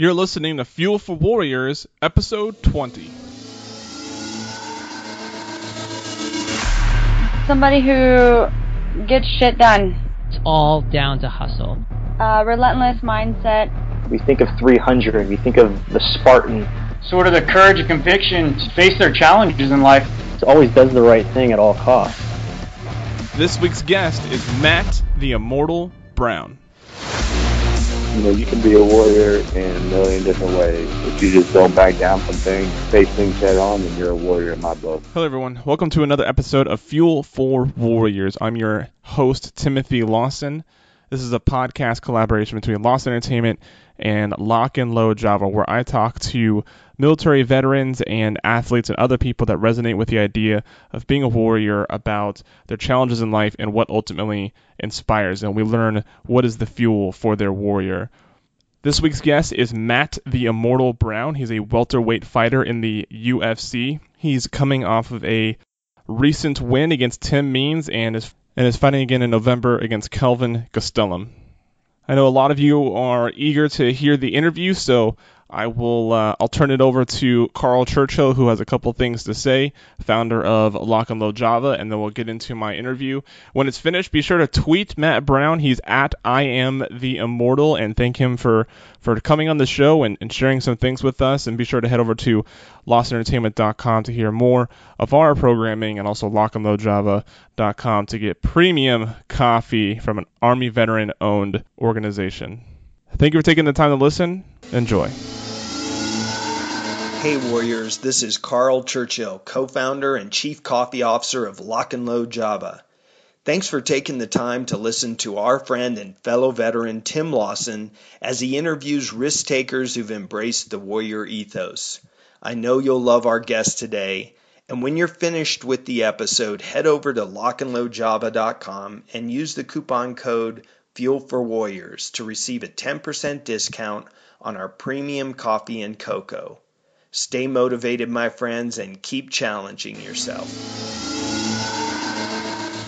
You're listening to Fuel for Warriors, episode 20. Somebody who gets shit done. It's all down to hustle. Uh, relentless mindset. We think of 300, we think of the Spartan. Sort of the courage and conviction to face their challenges in life. It always does the right thing at all costs. This week's guest is Matt the Immortal Brown. You know, you can be a warrior in a million different ways. If you just don't back down from things, face things head on, then you're a warrior in my book. Hello, everyone. Welcome to another episode of Fuel for Warriors. I'm your host, Timothy Lawson. This is a podcast collaboration between Lawson Entertainment and Lock and Load Java, where I talk to military veterans and athletes and other people that resonate with the idea of being a warrior about their challenges in life and what ultimately inspires them. We learn what is the fuel for their warrior. This week's guest is Matt the Immortal Brown. He's a welterweight fighter in the UFC. He's coming off of a recent win against Tim Means and is and is fighting again in November against Kelvin Gastelum. I know a lot of you are eager to hear the interview, so I will uh, I'll turn it over to Carl Churchill, who has a couple things to say, founder of Lock and Load Java, and then we'll get into my interview. When it's finished, be sure to tweet Matt Brown. He's at I am the Immortal, and thank him for for coming on the show and, and sharing some things with us. And be sure to head over to LawsonEntertainment.com to hear more of our programming, and also LockandLoadJava.com to get premium coffee from an Army veteran-owned organization. Thank you for taking the time to listen. Enjoy. Hey Warriors, this is Carl Churchill, co-founder and chief coffee officer of Lock and Load Java. Thanks for taking the time to listen to our friend and fellow veteran Tim Lawson as he interviews risk takers who've embraced the warrior ethos. I know you'll love our guest today, and when you're finished with the episode, head over to lockandloadjava.com and use the coupon code Fuel for Warriors to receive a 10% discount on our premium coffee and cocoa. Stay motivated, my friends, and keep challenging yourself.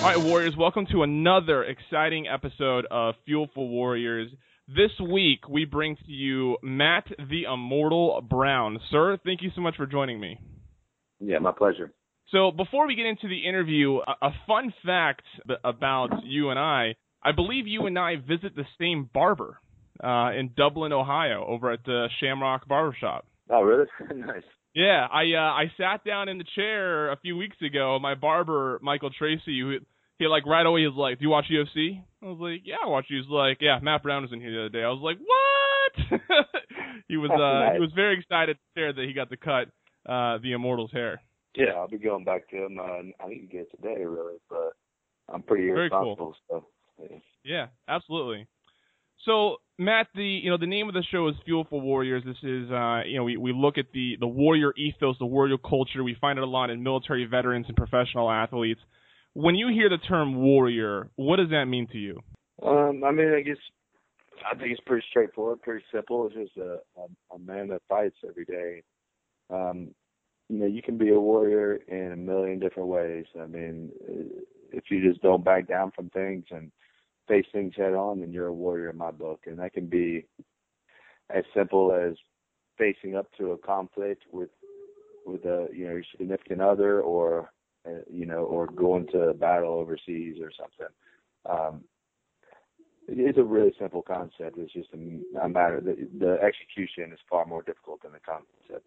All right, Warriors, welcome to another exciting episode of Fuel for Warriors. This week, we bring to you Matt the Immortal Brown. Sir, thank you so much for joining me. Yeah, my pleasure. So, before we get into the interview, a, a fun fact about you and I I believe you and I visit the same barber uh, in Dublin, Ohio, over at the Shamrock Barbershop. Oh, really? nice. Yeah, I uh, I sat down in the chair a few weeks ago. My barber, Michael Tracy, who he like right away was like, "Do you watch UFC?" I was like, "Yeah, I watch." He was like, "Yeah, Matt Brown was in here the other day." I was like, "What?" he was uh nice. he was very excited to share that he got to cut uh the Immortal's hair. Yeah, I'll be going back to him. Uh, I think you get today, really, but I'm pretty Very irresponsible, so. Yeah. Absolutely. So Matt, the you know the name of the show is Fuel for Warriors. This is uh, you know we, we look at the the warrior ethos, the warrior culture. We find it a lot in military veterans and professional athletes. When you hear the term warrior, what does that mean to you? Um, I mean, I guess I think it's pretty straightforward, pretty simple. It's just a, a, a man that fights every day. Um, you know, you can be a warrior in a million different ways. I mean, if you just don't back down from things and face things head on, then you're a warrior in my book. And that can be as simple as facing up to a conflict with with a you know your significant other, or uh, you know, or going to battle overseas or something. Um, it's a really simple concept. It's just a, a matter the, the execution is far more difficult than the concept.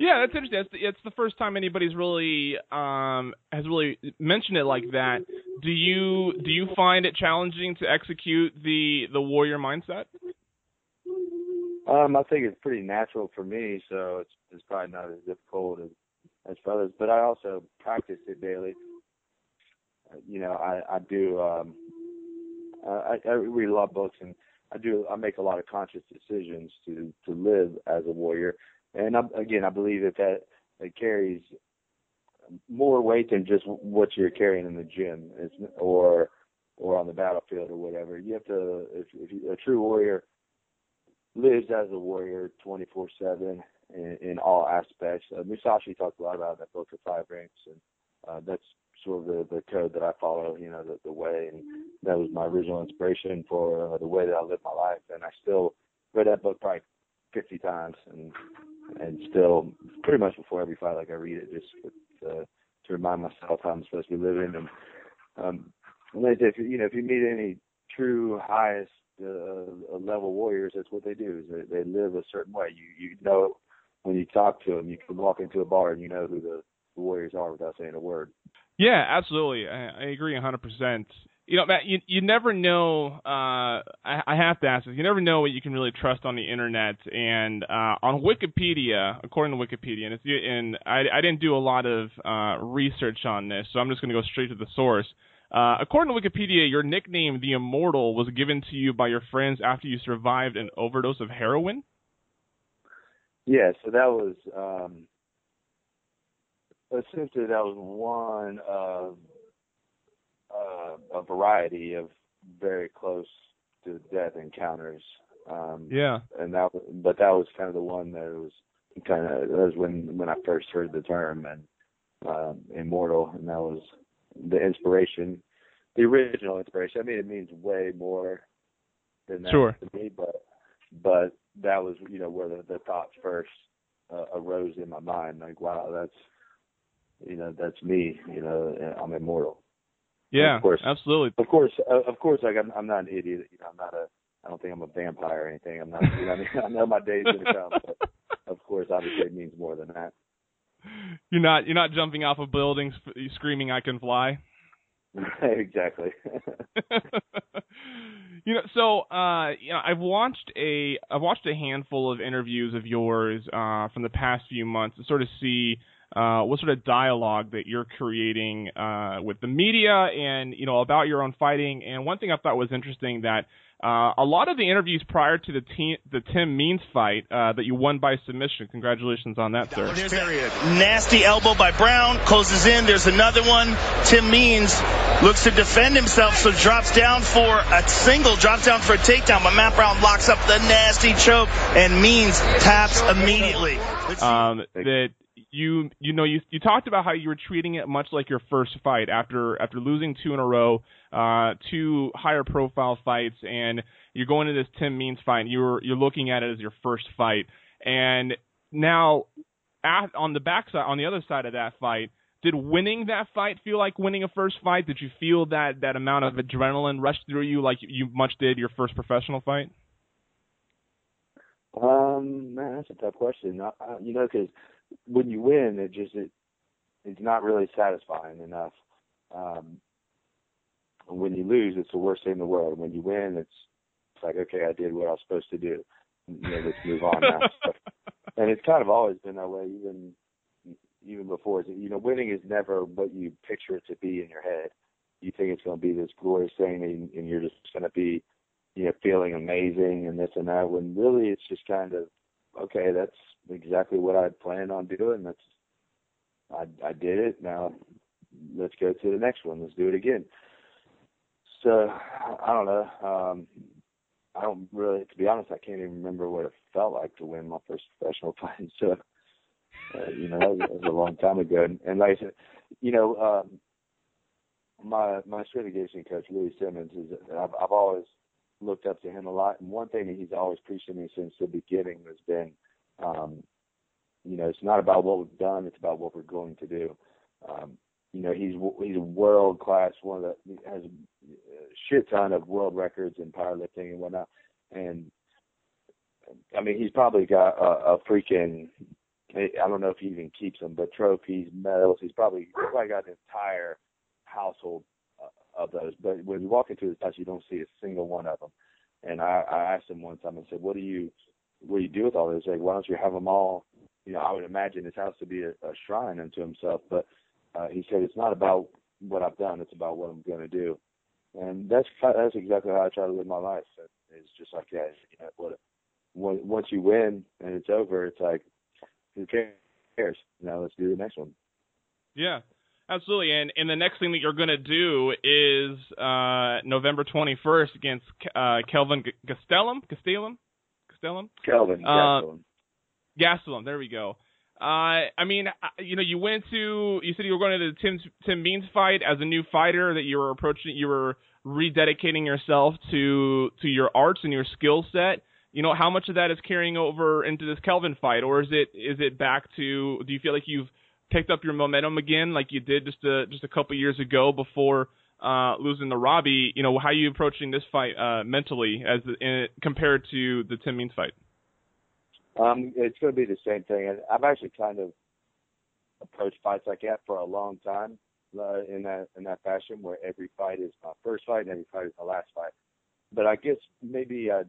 Yeah, that's interesting. It's the, it's the first time anybody's really um, has really mentioned it like that. Do you do you find it challenging to execute the the warrior mindset? Um, I think it's pretty natural for me, so it's it's probably not as difficult as as others. But I also practice it daily. Uh, You know, I I do. Um, I, I read a lot of books, and I do. I make a lot of conscious decisions to to live as a warrior. And I, again, I believe that that it carries more weight than just what you're carrying in the gym, it's, or or on the battlefield or whatever. You have to. If, if you, a true warrior lives as a warrior 24/7 in, in all aspects. Uh, Musashi talked a lot about that Book of Five Rings, and uh, that's sort of the, the code that I follow. You know, the, the way, and that was my original inspiration for uh, the way that I live my life, and I still read that book probably 50 times, and and still pretty much before every fight, like I read it just to, to remind myself how I'm supposed to be living. And um, and if you know if you meet any true highest uh, level warriors, that's what they do. Is they, they live a certain way. You you know when you talk to them, you can walk into a bar and you know who the, the warriors are without saying a word. Yeah, absolutely. I, I agree 100% you know, Matt, you you never know. Uh, I, I have to ask this. You never know what you can really trust on the internet. And uh, on Wikipedia, according to Wikipedia, and, it's, and I, I didn't do a lot of uh, research on this, so I'm just going to go straight to the source. Uh, according to Wikipedia, your nickname, the Immortal, was given to you by your friends after you survived an overdose of heroin. Yeah, so that was um, essentially that was one of uh, a variety of very close to death encounters. Um, yeah. And that, but that was kind of the one that was kind of that was when when I first heard the term and um, immortal, and that was the inspiration, the original inspiration. I mean, it means way more than that sure. to me, but but that was you know where the, the thoughts first uh, arose in my mind. Like, wow, that's you know that's me. You know, I'm immortal. Yeah, of course, absolutely. Of course, uh, of course. Like I'm, I'm not an idiot. You know, I'm not a. I don't think I'm a vampire or anything. I'm not. You know, I mean, I know my day's gonna come, but of course, obviously, it means more than that. You're not. You're not jumping off of buildings screaming, "I can fly." exactly. you know, so uh, you know, I've watched a I've watched a handful of interviews of yours uh, from the past few months to sort of see uh, what sort of dialogue that you're creating uh, with the media and you know about your own fighting. And one thing I thought was interesting that uh, a lot of the interviews prior to the, te- the Tim Means fight uh, that you won by submission. Congratulations on that, sir. There's that nasty elbow by Brown, closes in. There's another one. Tim Means looks to defend himself, so drops down for a single, drops down for a takedown, but Matt Brown locks up the nasty choke, and Means taps immediately. Um, that you you know you you talked about how you were treating it much like your first fight after after losing two in a row, uh, two higher profile fights, and you're going to this Tim Means fight. you're you're looking at it as your first fight, and now at, on the backside, on the other side of that fight, did winning that fight feel like winning a first fight? Did you feel that that amount of adrenaline rush through you like you much did your first professional fight? Um, man, that's a tough question. I, I, you know, because when you win, it just it it's not really satisfying enough. Um, when you lose, it's the worst thing in the world. When you win, it's it's like okay, I did what I was supposed to do. You know, let's move on now. and it's kind of always been that way, even even before. You know, winning is never what you picture it to be in your head. You think it's going to be this glorious thing, and, and you're just going to be, you know, feeling amazing and this and that. When really, it's just kind of okay. That's exactly what I planned on doing. That's I I did it. Now let's go to the next one. Let's do it again. So I don't know. Um, I don't really, to be honest, I can't even remember what it felt like to win my first professional fight. So uh, you know, that was, a long time ago. And, and like I said, you know, um, my my strength coach Louie Simmons is I've, I've always looked up to him a lot. And one thing that he's always preached to me since the beginning has been um, you know, it's not about what we've done; it's about what we're going to do. Um, you know, he's he's a world class, one of the has a shit ton of world records in powerlifting and whatnot. And I mean, he's probably got a, a freaking I don't know if he even keeps them, but trophies, medals. He's probably he's probably got an entire household of those. But when you walk into his house, you don't see a single one of them. And I, I asked him one time. I said, "What do you what do you do with all this? Like, why don't you have them all? You know, I would imagine his house to be a, a shrine unto himself. But uh, he said it's not about what I've done; it's about what I'm going to do. And that's that's exactly how I try to live my life. It's just like that. You know, what, once you win and it's over, it's like who cares? Now let's do the next one. Yeah, absolutely. And and the next thing that you're going to do is uh, November 21st against uh, Kelvin Gastelum. Gastelum. Gastelum? Kelvin. Uh, Gastelum. There we go. Uh, I mean, you know, you went to, you said you were going to the Tim Tim Means fight as a new fighter that you were approaching, you were rededicating yourself to to your arts and your skill set. you know, how much of that is carrying over into this Kelvin fight, or is it is it back to? Do you feel like you've picked up your momentum again, like you did just a just a couple years ago before uh, losing to Robbie? You know, how are you approaching this fight uh, mentally as in, compared to the Tim Means fight? Um, it's going to be the same thing, I've actually kind of approached fights like that for a long time uh, in that in that fashion, where every fight is my first fight and every fight is my last fight. But I guess maybe uh,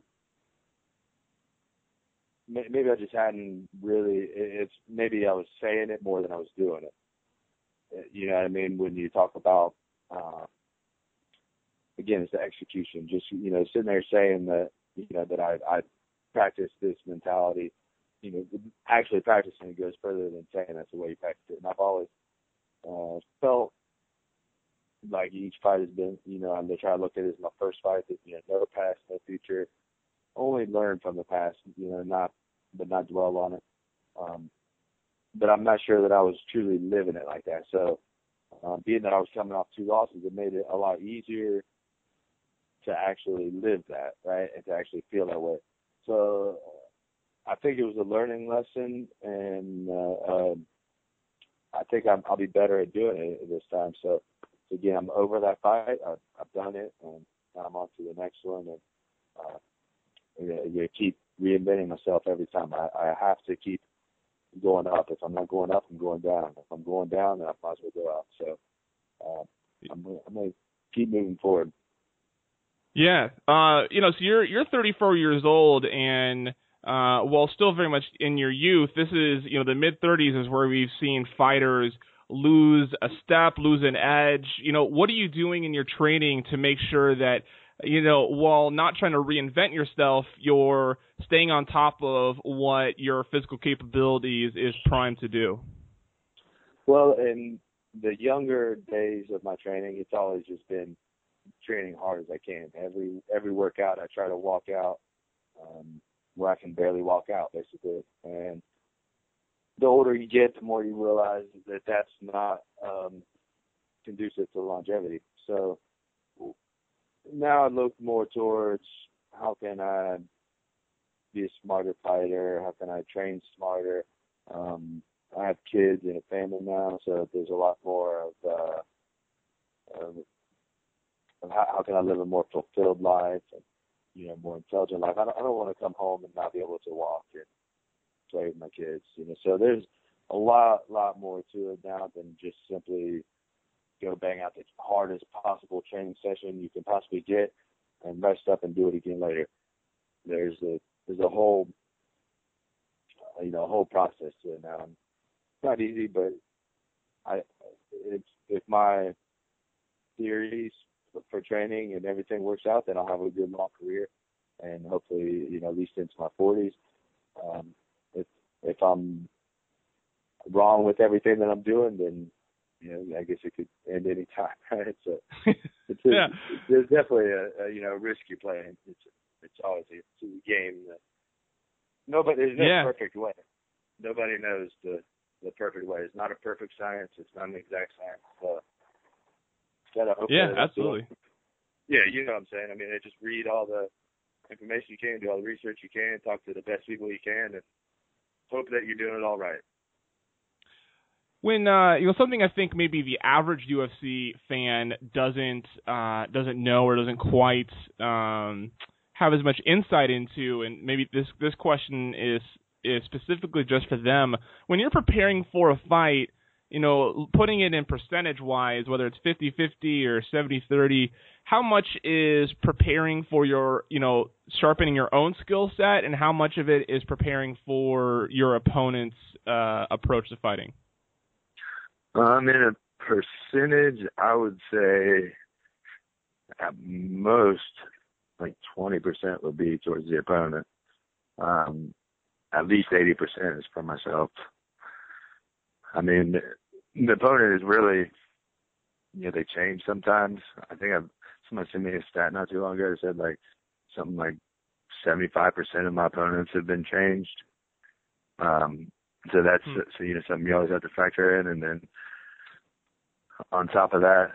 maybe I just hadn't really. It's maybe I was saying it more than I was doing it. Uh, you know what I mean? When you talk about, uh, again, it's the execution. Just you know, sitting there saying that you know that I I practice this mentality. You know, actually practicing it goes further than saying that's the way you practice it. And I've always uh, felt like each fight has been, you know, I'm gonna try to look at it as my first fight. That you know, no past, no future only learn from the past, you know, not but not dwell on it. Um, but I'm not sure that I was truly living it like that. So, um, being that I was coming off two losses, it made it a lot easier to actually live that, right, and to actually feel that way. So, I think it was a learning lesson, and uh, um, I think I'm, I'll be better at doing it this time. So, so again, I'm over that fight. I've, I've done it, and now I'm on to the next one. And uh, you keep reinventing myself every time. I, I have to keep going up. If I'm not going up, I'm going down. If I'm going down, then I might as well go up. So uh, I'm, I'm going to keep moving forward. Yeah, uh, you know, so you're you're 34 years old, and uh, while still very much in your youth, this is you know the mid 30s is where we've seen fighters lose a step, lose an edge. You know, what are you doing in your training to make sure that you know, while not trying to reinvent yourself, you're staying on top of what your physical capabilities is primed to do. Well, in the younger days of my training, it's always just been training hard as I can. Every every workout, I try to walk out um, where I can barely walk out, basically. And the older you get, the more you realize that that's not um, conducive to longevity. So now I look more towards how can I be a smarter fighter? How can I train smarter? Um, I have kids and a family now, so there's a lot more of, uh, of, how, how can I live a more fulfilled life and you know more intelligent life. I don't, I don't want to come home and not be able to walk and play with my kids. You know, so there's a lot, lot more to it now than just simply go bang out the hardest possible training session you can possibly get and rest up and do it again later. There's a there's a whole you know whole process to it now. It's not easy, but I it's if my theories for training and everything works out, then I'll have a good long career, and hopefully you know at least into my 40s. Um, if if I'm wrong with everything that I'm doing, then you know, I guess it could end any time. Right? So it's a, yeah. there's definitely a, a you know risk you're playing. It's it's always a, it's a game that nobody there's no yeah. perfect way. Nobody knows the the perfect way. It's not a perfect science. It's not an exact science. So gotta hope yeah, uh, absolutely. Yeah, you know what I'm saying. I mean, just read all the information you can, do all the research you can, talk to the best people you can, and hope that you're doing it all right when uh, you know something I think maybe the average UFC fan doesn't uh, doesn't know or doesn't quite um, have as much insight into, and maybe this this question is is specifically just for them. When you're preparing for a fight, you know, putting it in percentage wise, whether it's 50-50 or 70-30, how much is preparing for your, you know, sharpening your own skill set, and how much of it is preparing for your opponent's uh, approach to fighting? Um, in a percentage, I would say at most like 20% would be towards the opponent. Um, at least 80% is for myself. I mean, the, the opponent is really, you know, they change sometimes. I think I've, someone sent me a stat not too long ago that said like something like 75% of my opponents have been changed. Um, so that's hmm. so you know something you always have to factor in, and then on top of that,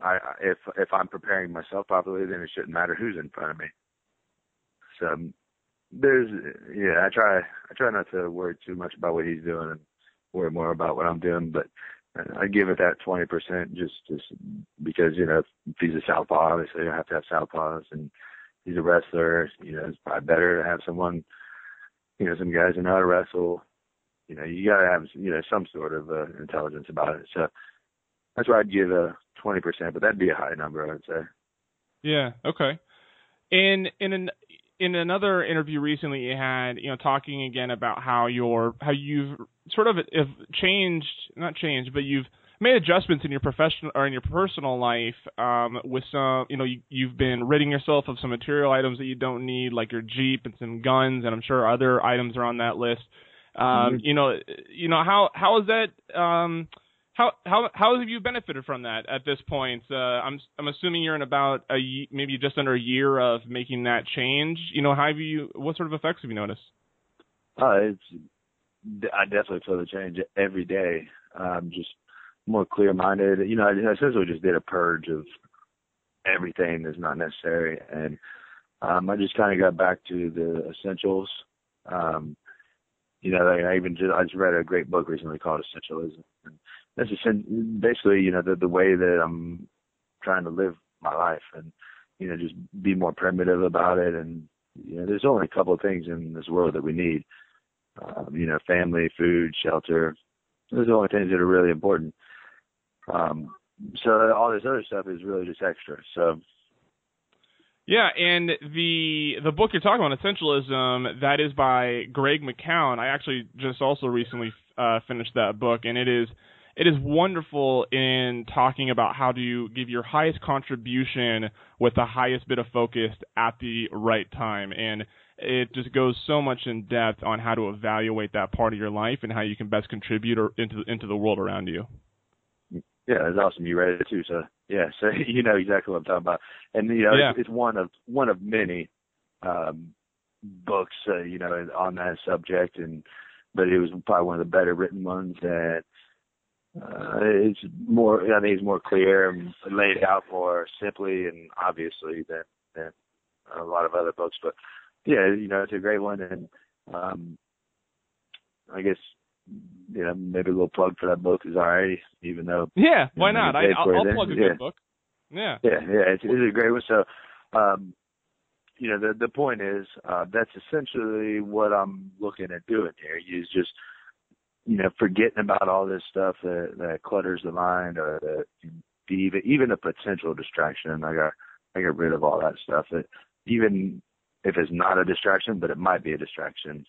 I if if I'm preparing myself properly, then it shouldn't matter who's in front of me. So there's yeah, I try I try not to worry too much about what he's doing and worry more about what I'm doing, but I give it that twenty percent just just because you know if he's a southpaw, obviously you have to have southpaws, and he's a wrestler. You know, it's probably better to have someone, you know, some guys who know how to wrestle. You know, you gotta have you know some sort of uh, intelligence about it. So that's why I'd give a twenty percent, but that'd be a high number, I'd say. Yeah. Okay. In in an in another interview recently you had, you know, talking again about how your how you've sort of have changed, not changed, but you've made adjustments in your professional or in your personal life um, with some, you know, you, you've been ridding yourself of some material items that you don't need, like your Jeep and some guns, and I'm sure other items are on that list. Um, mm-hmm. You know, you know how how is that? Um, how how how have you benefited from that at this point? Uh, I'm I'm assuming you're in about a maybe just under a year of making that change. You know, how have you? What sort of effects have you noticed? Uh, it's I definitely feel the change every day. I'm just more clear-minded. You know, I essentially just did a purge of everything that's not necessary, and um, I just kind of got back to the essentials. Um, you know, I, I even just I just read a great book recently called Essentialism. And that's just basically you know the the way that I'm trying to live my life and you know just be more primitive about it. And you know there's only a couple of things in this world that we need um, you know family food shelter. Those are the only things that are really important. Um so all this other stuff is really just extra. So yeah, and the the book you're talking about, Essentialism, that is by Greg McKeown. I actually just also recently uh, finished that book, and it is it is wonderful in talking about how to give your highest contribution with the highest bit of focus at the right time. And it just goes so much in depth on how to evaluate that part of your life and how you can best contribute into into the world around you. Yeah, it's awesome. You read it too, so yeah, so you know exactly what I'm talking about. And you know, yeah. it's, it's one of one of many um books, uh, you know, on that subject, and but it was probably one of the better written ones that uh, it's more, I think it's more clear and laid out more simply and obviously than than a lot of other books. But yeah, you know, it's a great one, and um, I guess you know maybe a little plug for that book is alright, even though yeah, why know, not? I, will I'll plug a yeah. good book. Yeah, yeah, yeah, it's, it's a great one. So, um, you know, the the point is uh, that's essentially what I'm looking at doing here. Is just you know, forgetting about all this stuff that, that clutters the mind or that even even a potential distraction. I got I get rid of all that stuff. That even if it's not a distraction, but it might be a distraction.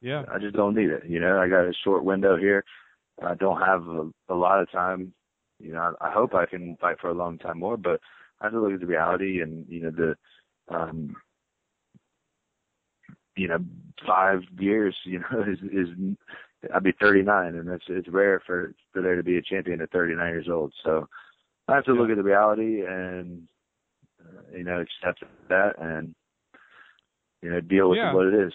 Yeah. I just don't need it. You know, I got a short window here. I don't have a, a lot of time. You know, I, I hope I can fight for a long time more, but I have to look at the reality and you know the um you know five years you know is is I'd be 39, and it's it's rare for for there to be a champion at 39 years old. So I have to look at the reality and uh, you know accept that and you know deal with yeah. what it is.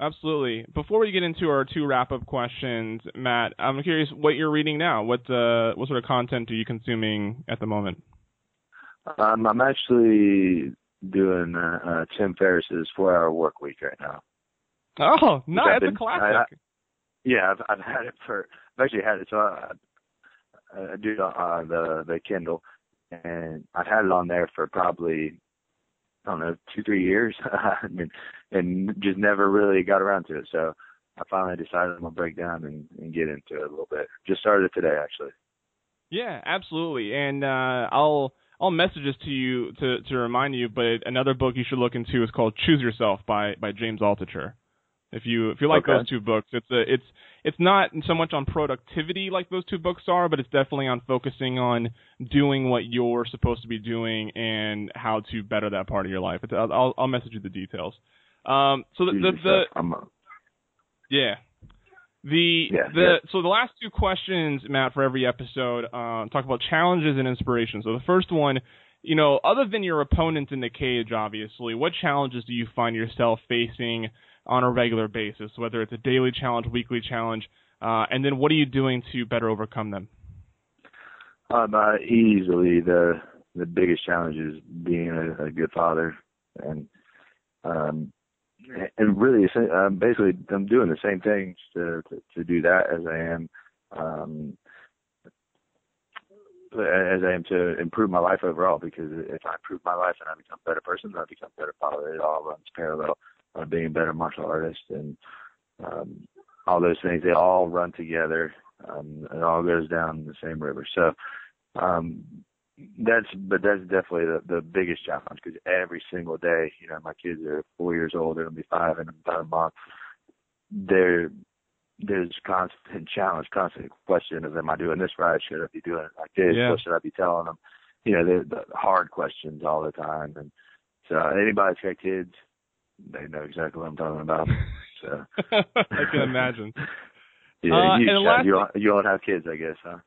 Absolutely. Before we get into our two wrap up questions, Matt, I'm curious what you're reading now. What uh, what sort of content are you consuming at the moment? Um, I'm actually doing uh, uh, Tim Ferriss's Four Hour Work Week right now. Oh, no, that's a classic. I, yeah, I've I've had it for I've actually had it so I, I do uh, the the Kindle and I've had it on there for probably I don't know two three years. I mean, and just never really got around to it. So I finally decided I'm gonna break down and, and get into it a little bit. Just started it today actually. Yeah, absolutely. And uh, I'll I'll message this to you to to remind you. But another book you should look into is called Choose Yourself by by James Altucher. If you if you like okay. those two books, it's a, it's it's not so much on productivity like those two books are, but it's definitely on focusing on doing what you're supposed to be doing and how to better that part of your life. It's, I'll I'll message you the details. Um, so the the, the yeah. The yeah, the yeah. so the last two questions, Matt, for every episode, uh, talk about challenges and inspiration. So the first one, you know, other than your opponent in the cage, obviously, what challenges do you find yourself facing on a regular basis, whether it's a daily challenge, weekly challenge, uh, and then what are you doing to better overcome them? Um, uh, easily the the biggest challenge is being a, a good father, and um, and really, um, basically, I'm doing the same things to, to to do that as I am, um, as I am to improve my life overall. Because if I improve my life and I become a better person, I become a better father. It all runs parallel. Uh, being a better martial artist and um, all those things, they all run together. Um, it all goes down the same river. So um, that's but that's definitely the the biggest challenge because every single day, you know, my kids are four years old, they're gonna be five in about a month. There, there's constant challenge, constant question of am I doing this right? Should I be doing it like this? Yeah. What should I be telling them? You know, the, the hard questions all the time. And so anybody's got kids, they know exactly what I'm talking about. So I can imagine. yeah, Uh, you, and Chad, last- you don't you don't have kids, I guess, huh?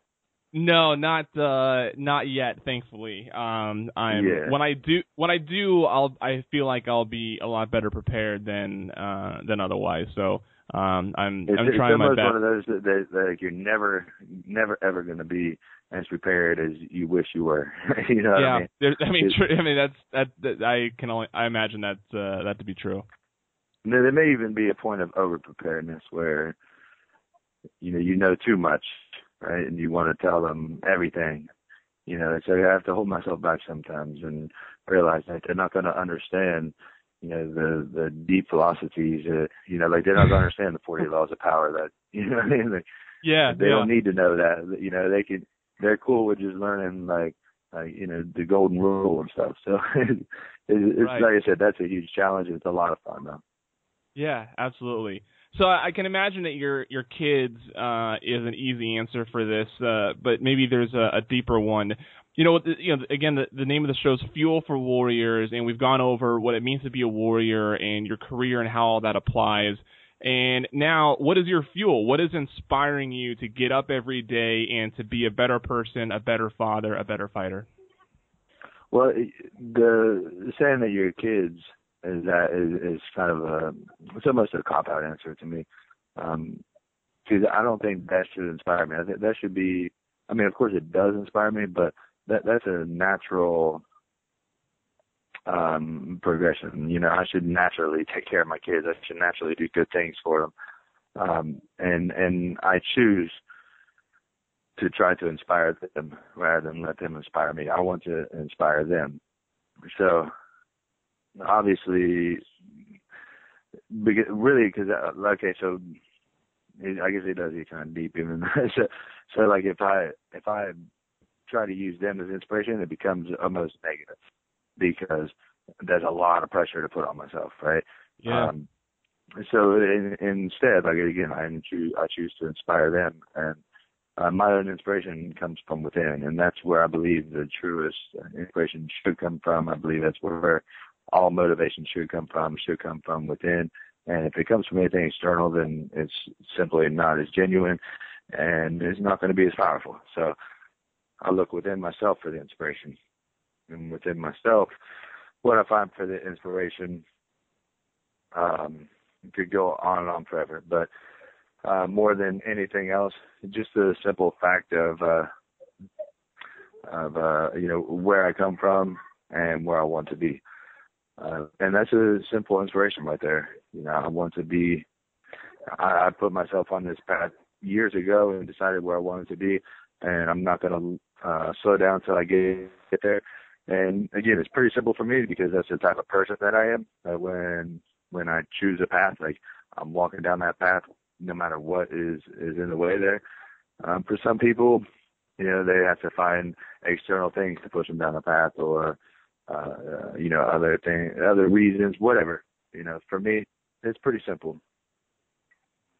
No, not uh not yet, thankfully. Um I'm Yeah. when I do when I do I'll I feel like I'll be a lot better prepared than uh than otherwise. So um I'm It's, I'm it's trying my almost best. one of those that, that, that like, you're never, never ever going to be as prepared as you wish you were. you know what yeah, I mean? there's I mean tr- I mean that's that, that I can only I imagine that uh, that to be true. And there may even be a point of over preparedness where, you know, you know too much, right? And you want to tell them everything. You know, so I have to hold myself back sometimes and realize that they're not going to understand, you know, the the deep philosophies. Uh, you know, like they're not going to understand the 40 laws of power. That you know, what I mean? Like, Yeah, they yeah. don't need to know that. You know, they can. They're cool with just learning like, like you know, the golden rule and stuff. So it's, it's Right. like I said, that's a huge challenge. It's a lot of fun though. Yeah, absolutely. So I can imagine that your your kids uh, is an easy answer for this, uh, but maybe there's a, a deeper one. You know, you know, again, the, the name of the show is Fuel for Warriors, and we've gone over what it means to be a warrior and your career and how all that applies. And now, what is your fuel? What is inspiring you to get up every day and to be a better person, a better father, a better fighter? Well, the saying that you're kids is that is, is kind of a it's almost a cop out answer to me. Um, I don't think that should inspire me. I think that should be. I mean, of course, it does inspire me, but that that's a natural um progression. You know, I should naturally take care of my kids. I should naturally do good things for them. Um, and and I choose to try to inspire them rather than let them inspire me. I want to inspire them. So obviously, because, really, because uh, okay, so I guess it does get kind of deep even. so, so like if I if I try to use them as inspiration, it becomes almost negative because there's a lot of pressure to put on myself, right? Yeah. Um, so in, instead, like again, I choose I choose to inspire them, and uh, my own inspiration comes from within, and that's where I believe the truest inspiration should come from. I believe that's where all motivation should come from. Should come from within, and if it comes from anything external, then it's simply not as genuine, and it's not going to be as powerful. So I look within myself for the inspiration, and within myself, what I find for the inspiration um, could go on and on forever. But uh, more than anything else, just the simple fact of uh, of uh, you know where I come from and where I want to be, uh, and that's a simple inspiration right there. You know, I want to be. I, I put myself on this path years ago and decided where I wanted to be, and I'm not going to uh, slow down until I get get there. And again, it's pretty simple for me because that's the type of person that I am. Uh, when when I choose a path, like I'm walking down that path, no matter what is is in the way there. Um, for some people, you know, they have to find external things to push them down the path, or uh, uh, you know, other thing, other reasons, whatever. You know, for me, it's pretty simple.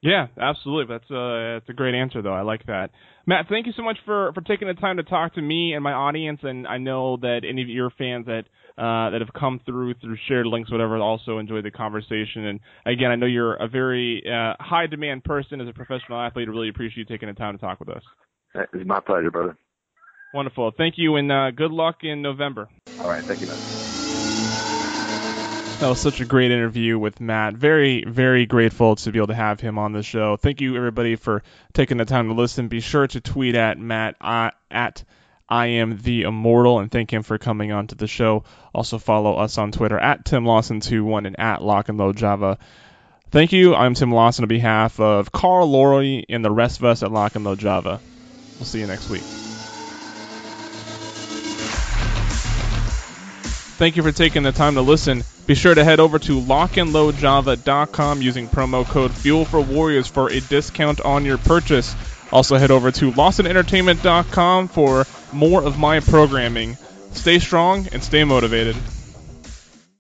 Yeah, absolutely. That's a that's a great answer though. I like that. Matt, thank you so much for for taking the time to talk to me and my audience. And I know that any of your fans that uh, that have come through through shared links, whatever, also enjoyed the conversation. And again, I know you're a very uh, high demand person as a professional athlete. I really appreciate you taking the time to talk with us. It's my pleasure, brother. Wonderful. Thank you, and uh, good luck in November. All right, thank you, Matt. That was such a great interview with Matt. Very, very grateful to be able to have him on the show. Thank you, everybody, for taking the time to listen. Be sure to tweet at Matt uh, at I am the Immortal, and thank him for coming on to the show. Also follow us on Twitter at Tim Lawson21 and at Lock and Load Java. Thank you. I'm Tim Lawson on behalf of Carl Laurie and the rest of us at Lock and Load Java. We'll see you next week. Thank you for taking the time to listen. Be sure to head over to lockandloadjava.com using promo code Fuel for Warriors for a discount on your purchase. Also head over to lawsonentertainment.com for more of my programming. Stay strong and stay motivated.